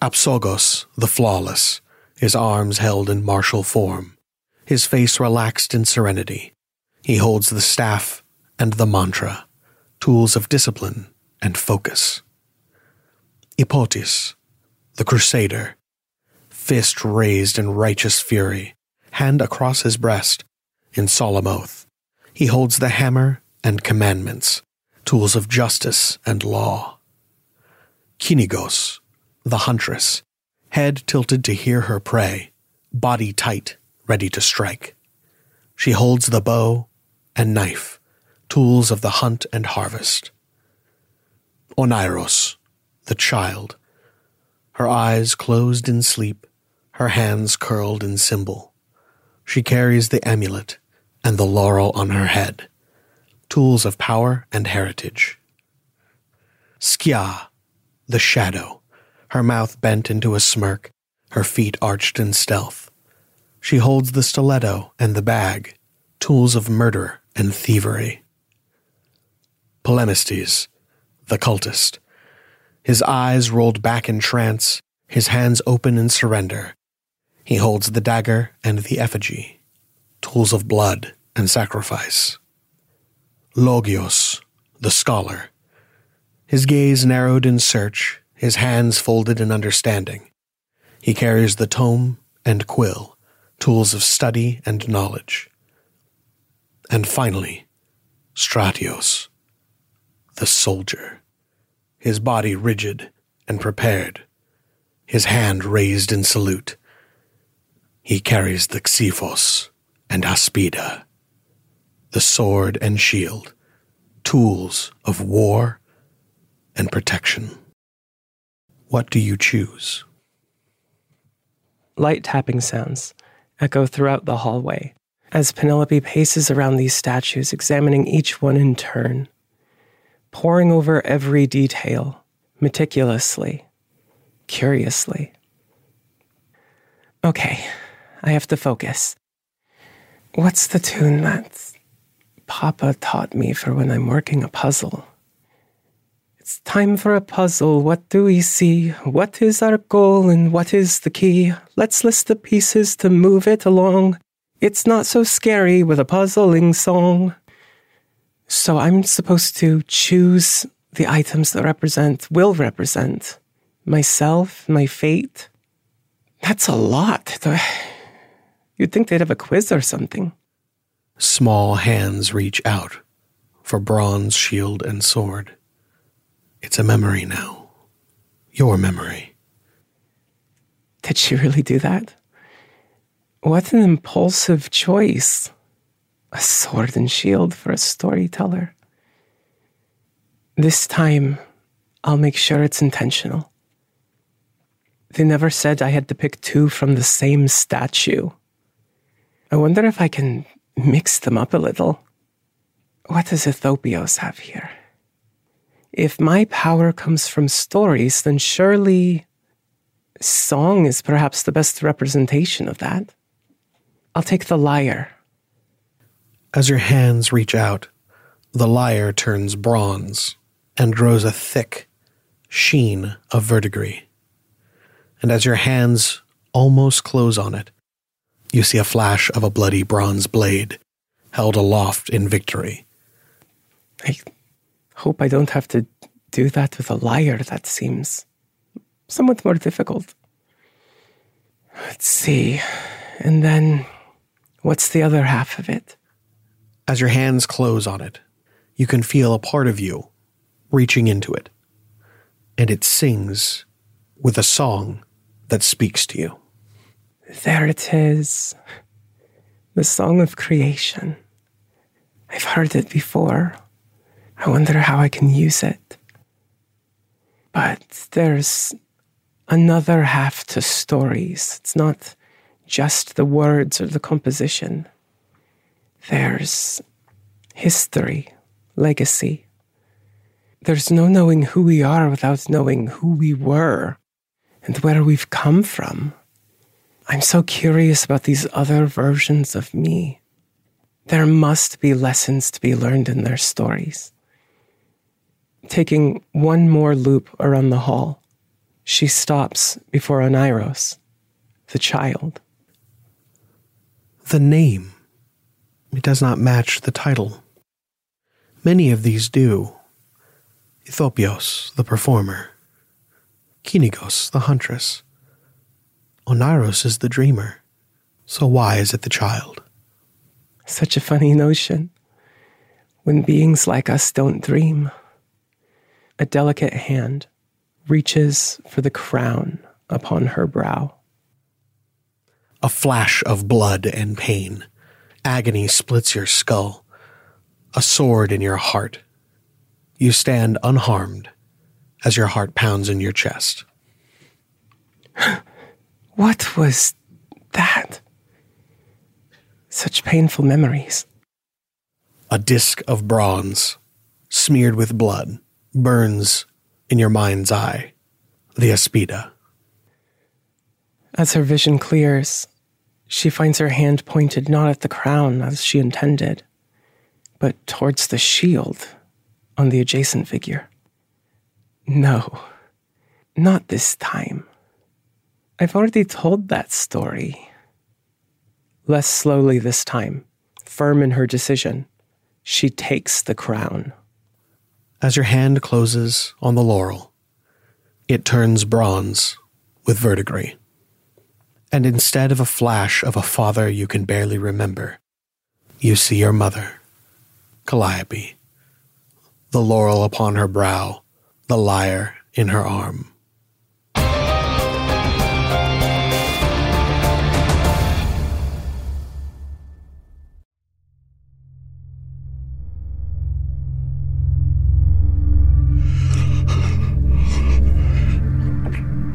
Apsogos, the flawless, his arms held in martial form, his face relaxed in serenity. He holds the staff and the mantra, tools of discipline and focus. Epotis, the crusader, fist raised in righteous fury, hand across his breast, in solemn oath. He holds the hammer and commandments, tools of justice and law. Kynegos, the huntress, head tilted to hear her prey, body tight, ready to strike. She holds the bow and knife, tools of the hunt and harvest. Oneiros, the child, her eyes closed in sleep, her hands curled in symbol. She carries the amulet and the laurel on her head, tools of power and heritage. Skia, the shadow, her mouth bent into a smirk, her feet arched in stealth. She holds the stiletto and the bag, tools of murder and thievery. Polemistes, the cultist, his eyes rolled back in trance, his hands open in surrender. He holds the dagger and the effigy, tools of blood and sacrifice. Logios, the scholar, his gaze narrowed in search, his hands folded in understanding. He carries the tome and quill, tools of study and knowledge. And finally, Stratios, the soldier, his body rigid and prepared, his hand raised in salute. He carries the Xiphos and Aspida, the sword and shield, tools of war and protection. What do you choose? Light tapping sounds echo throughout the hallway as Penelope paces around these statues, examining each one in turn, poring over every detail meticulously, curiously. Okay, I have to focus. What's the tune that Papa taught me for when I'm working a puzzle? It's time for a puzzle. What do we see? What is our goal and what is the key? Let's list the pieces to move it along. It's not so scary with a puzzling song. So I'm supposed to choose the items that represent, will represent myself, my fate. That's a lot. You'd think they'd have a quiz or something. Small hands reach out for bronze shield and sword. It's a memory now. Your memory. Did she really do that? What an impulsive choice. A sword and shield for a storyteller. This time, I'll make sure it's intentional. They never said I had to pick two from the same statue. I wonder if I can mix them up a little. What does Ethopios have here? If my power comes from stories, then surely song is perhaps the best representation of that. I'll take the lyre. As your hands reach out, the lyre turns bronze and grows a thick sheen of verdigris. And as your hands almost close on it, you see a flash of a bloody bronze blade held aloft in victory. I hope I don't have to do that with a liar. That seems somewhat more difficult. Let's see. And then, what's the other half of it? As your hands close on it, you can feel a part of you reaching into it, and it sings with a song that speaks to you. There it is. The song of creation. I've heard it before. I wonder how I can use it. But there's another half to stories. It's not just the words or the composition. There's history, legacy. There's no knowing who we are without knowing who we were and where we've come from. I'm so curious about these other versions of me. There must be lessons to be learned in their stories. Taking one more loop around the hall, she stops before Oniros, the child. The name. It does not match the title. Many of these do. Ethopios, the performer. Kynigos, the huntress. Oniros is the dreamer. So why is it the child? Such a funny notion. When beings like us don't dream a delicate hand reaches for the crown upon her brow. A flash of blood and pain. Agony splits your skull. A sword in your heart. You stand unharmed as your heart pounds in your chest. What was that? Such painful memories. A disk of bronze, smeared with blood, burns in your mind's eye, the Aspida. As her vision clears, she finds her hand pointed not at the crown as she intended, but towards the shield on the adjacent figure. No, not this time. I've already told that story. Less slowly this time, firm in her decision, she takes the crown. As your hand closes on the laurel, it turns bronze with verdigris. And instead of a flash of a father you can barely remember, you see your mother, Calliope, the laurel upon her brow, the lyre in her arm.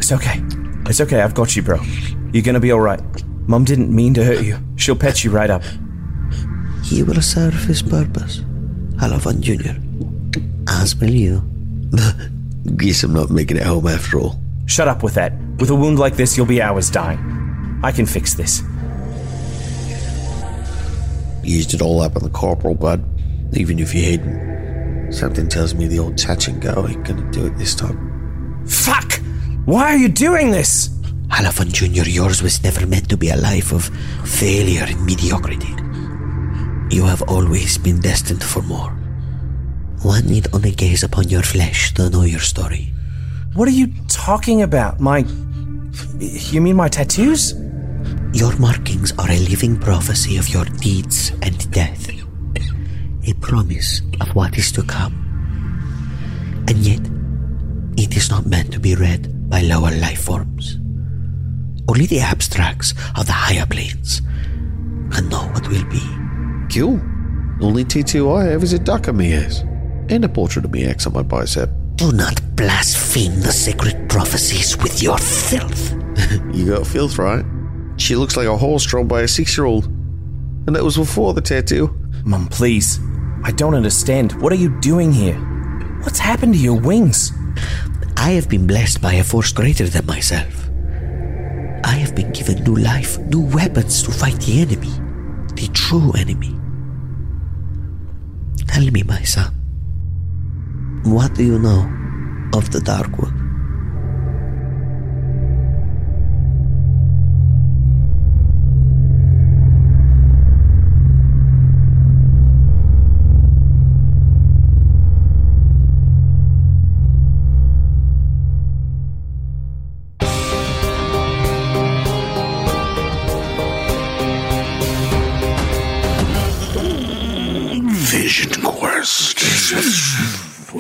It's okay. It's okay. I've got you, bro. You're gonna be alright. Mom didn't mean to hurt you. She'll patch you right up. He will serve his purpose. Halophon Jr. As will you. Guess I'm not making it home after all. Shut up with that. With a wound like this, you'll be hours dying. I can fix this. Used it all up on the corporal, bud. Even if you hadn't. Something tells me the old touch and go ain't gonna do it this time. Fuck! Why are you doing this? Halophon Jr., yours was never meant to be a life of failure and mediocrity. You have always been destined for more. One need only gaze upon your flesh to know your story. What are you talking about? My. You mean my tattoos? Your markings are a living prophecy of your deeds and death, a promise of what is to come. And yet, it is not meant to be read by lower life forms. Only the abstracts of the higher planes can know what will be. Cool. Only tattoo I have is a duck of me ass. And a portrait of me ex on my bicep. Do not blaspheme the sacred prophecies with your filth. you got filth, right? She looks like a horse drawn by a six year old. And that was before the tattoo. Mum, please. I don't understand. What are you doing here? What's happened to your wings? I have been blessed by a force greater than myself. I have been given new life, new weapons to fight the enemy, the true enemy. Tell me, my son, what do you know of the Dark Vision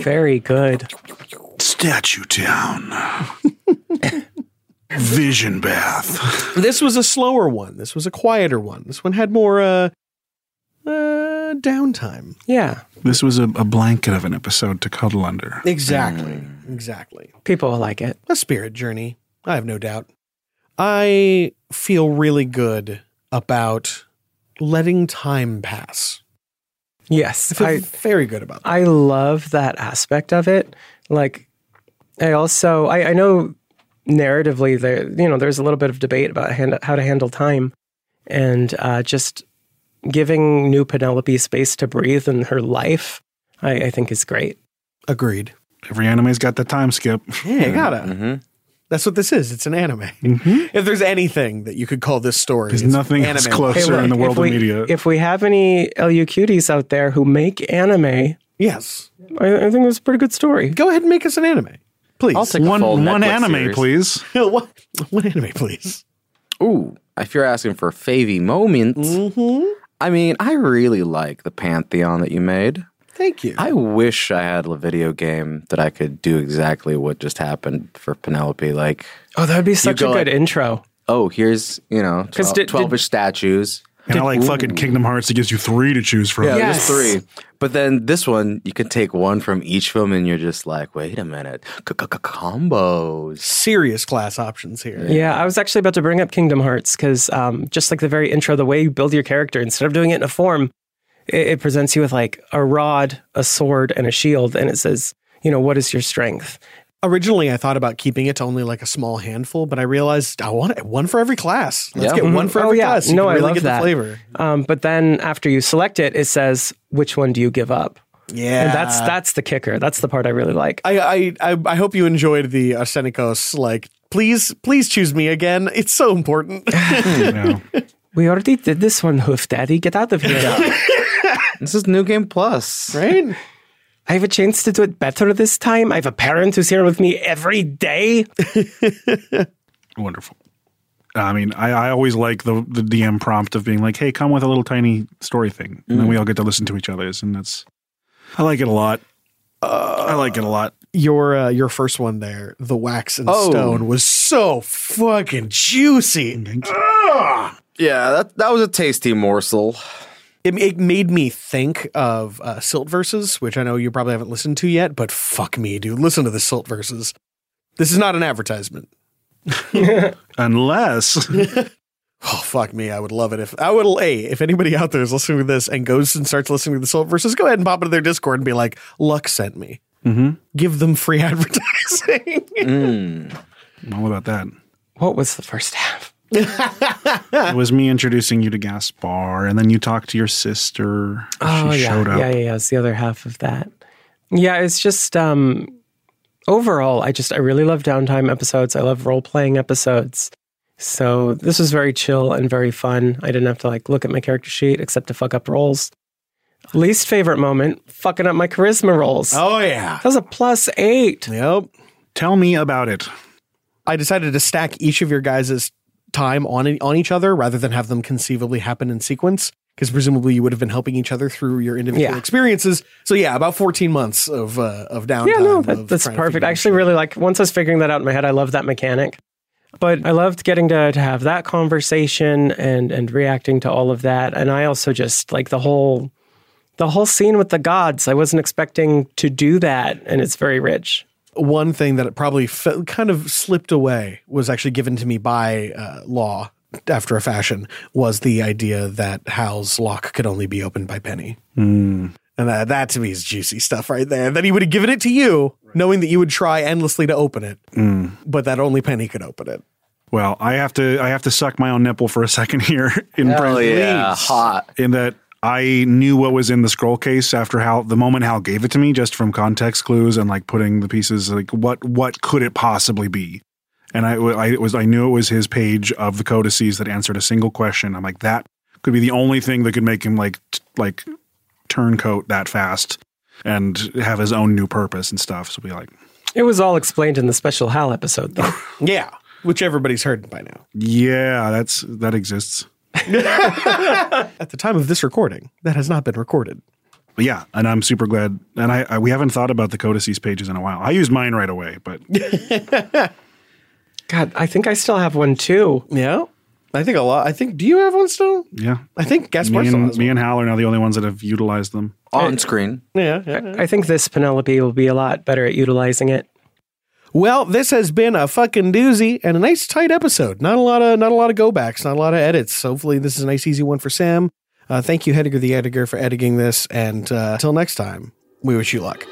Very good. Statue Town. Vision Bath. This was a slower one. This was a quieter one. This one had more uh, uh, downtime. Yeah. This was a, a blanket of an episode to cuddle under. Exactly. Exactly. People will like it. A spirit journey. I have no doubt. I feel really good about letting time pass. Yes. I feel I- very good about that. I love that aspect of it. Like, I also I, I know narratively there you know there's a little bit of debate about hand, how to handle time, and uh, just giving new Penelope space to breathe in her life, I, I think is great. Agreed. Every anime's got the time skip. Yeah, you gotta. That's what this is. It's an anime. If there's anything that you could call this story, There's it's nothing anime. else closer in the world we, of media. If we have any LU cuties out there who make anime, yes, I, I think it's a pretty good story. Go ahead and make us an anime, please. I'll take One- full one Netflix anime, series. please. one, one anime, please. Ooh, if you're asking for favy moments, Mm-hmm. I mean, I really like the pantheon that you made. Thank you. I wish I had a video game that I could do exactly what just happened for Penelope. Like, Oh, that would be you such a good like, intro. Oh, here's you know 'Cause 12, did- 12 statues. And I like fucking Kingdom Hearts. It gives you three to choose from. Yeah, there's three. But then this one, you can take one from each film, and you're just like, wait a minute, combos. Serious class options here. Yeah, I was actually about to bring up Kingdom Hearts because um, just like the very intro, the way you build your character, instead of doing it in a form, it, it presents you with like a rod, a sword, and a shield, and it says, you know, what is your strength? Originally, I thought about keeping it to only like a small handful, but I realized I want it one for every class. Let's get one for oh, every yeah. class. so you no, can I really love get that the flavor. Um, but then after you select it, it says which one do you give up. Yeah, and that's that's the kicker. That's the part I really like. I, I I I hope you enjoyed the Arsenicos. Like, please, please choose me again. It's so important. We already did this one, Hoof Daddy. Get out of here. this is New Game Plus. Right? I have a chance to do it better this time. I have a parent who's here with me every day. Wonderful. I mean, I, I always like the the DM prompt of being like, "Hey, come with a little tiny story thing," and then Mm. we all get to listen to each other's, and that's I like it a lot. I like it a lot. Your uh, your first one there, the wax and Oh. stone, was so fucking juicy. Yeah, that that was a tasty morsel. It, it made me think of uh, Silt verses, which I know you probably haven't listened to yet, but fuck me, dude. Listen to the Silt verses. This is not an advertisement. Unless Oh fuck me, I would love it if I would. Hey, if anybody out there is listening to this and goes and starts listening to the Silt verses, go ahead and pop into their Discord and be like, "Luck sent me." Mm-hmm. Give them free advertising. Mm. all about that. What was the first half? It was me introducing you to Gaspar, and then you talked to your sister. Oh she yeah, showed up. yeah, yeah, yeah. It's the other half of that. Yeah, it's just um overall, I just I really love downtime episodes. I love role playing episodes. So this was very chill and very fun. I didn't have to like look at my character sheet except to fuck up rolls. Least favorite moment, fucking up my charisma rolls. Oh yeah, that was a plus eight. Yep. Tell me about it. I decided to stack each of your guys' time on on each other rather than have them conceivably happen in sequence. Because presumably you would have been helping each other through your individual Yeah. experiences. So yeah, about fourteen months of uh, of downtime. Yeah, no, that, that's perfect. I actually really like once I was figuring that out in my head, I love that mechanic. But I loved getting to, to have that conversation and and reacting to all of that. And I also just like the whole the whole scene with the gods. I wasn't expecting to do that, and it's very rich. One thing that probably fe- kind of slipped away was actually given to me by uh, law after a fashion was the idea that Hal's lock could only be opened by Penny. Mm. And that, that to me is juicy stuff right there. That he would have given it to you, knowing that you would try endlessly to open it, Mm. but that only Penny could open it. Well, I have to I have to suck my own nipple for a second here. In Hell yeah, hot. In that I knew what was in the scroll case after Hal the moment Hal gave it to me, just from context clues and like putting the pieces like what what could it possibly be? And I, I was I knew it was his page of the codices that answered a single question. I'm like that could be the only thing that could make him like t- like turncoat that fast and have his own new purpose and stuff. So be like, It was all explained in the special Hal episode, though. Yeah, which everybody's heard by now. yeah, that's that exists. At the time of this recording, that has not been recorded. Yeah, and I'm super glad. And I, I we haven't thought about the codices pages in a while. I used mine right away, but God, I think I still have one too. Yeah, I think a lot. I think. Do you have one still? yeah, I think Gaspar me still and, has me and Hal are now the only ones that have utilized them. On screen. Yeah, yeah, I think this Penelope will be a lot better at utilizing it. Well, this has been a fucking doozy and a nice tight episode. Not a lot of not a lot of go backs, not a lot of edits. Hopefully, this is a nice easy one for Sam. Uh, thank you, Hediger the Editor, for editing this. And uh, until next time, we wish you luck.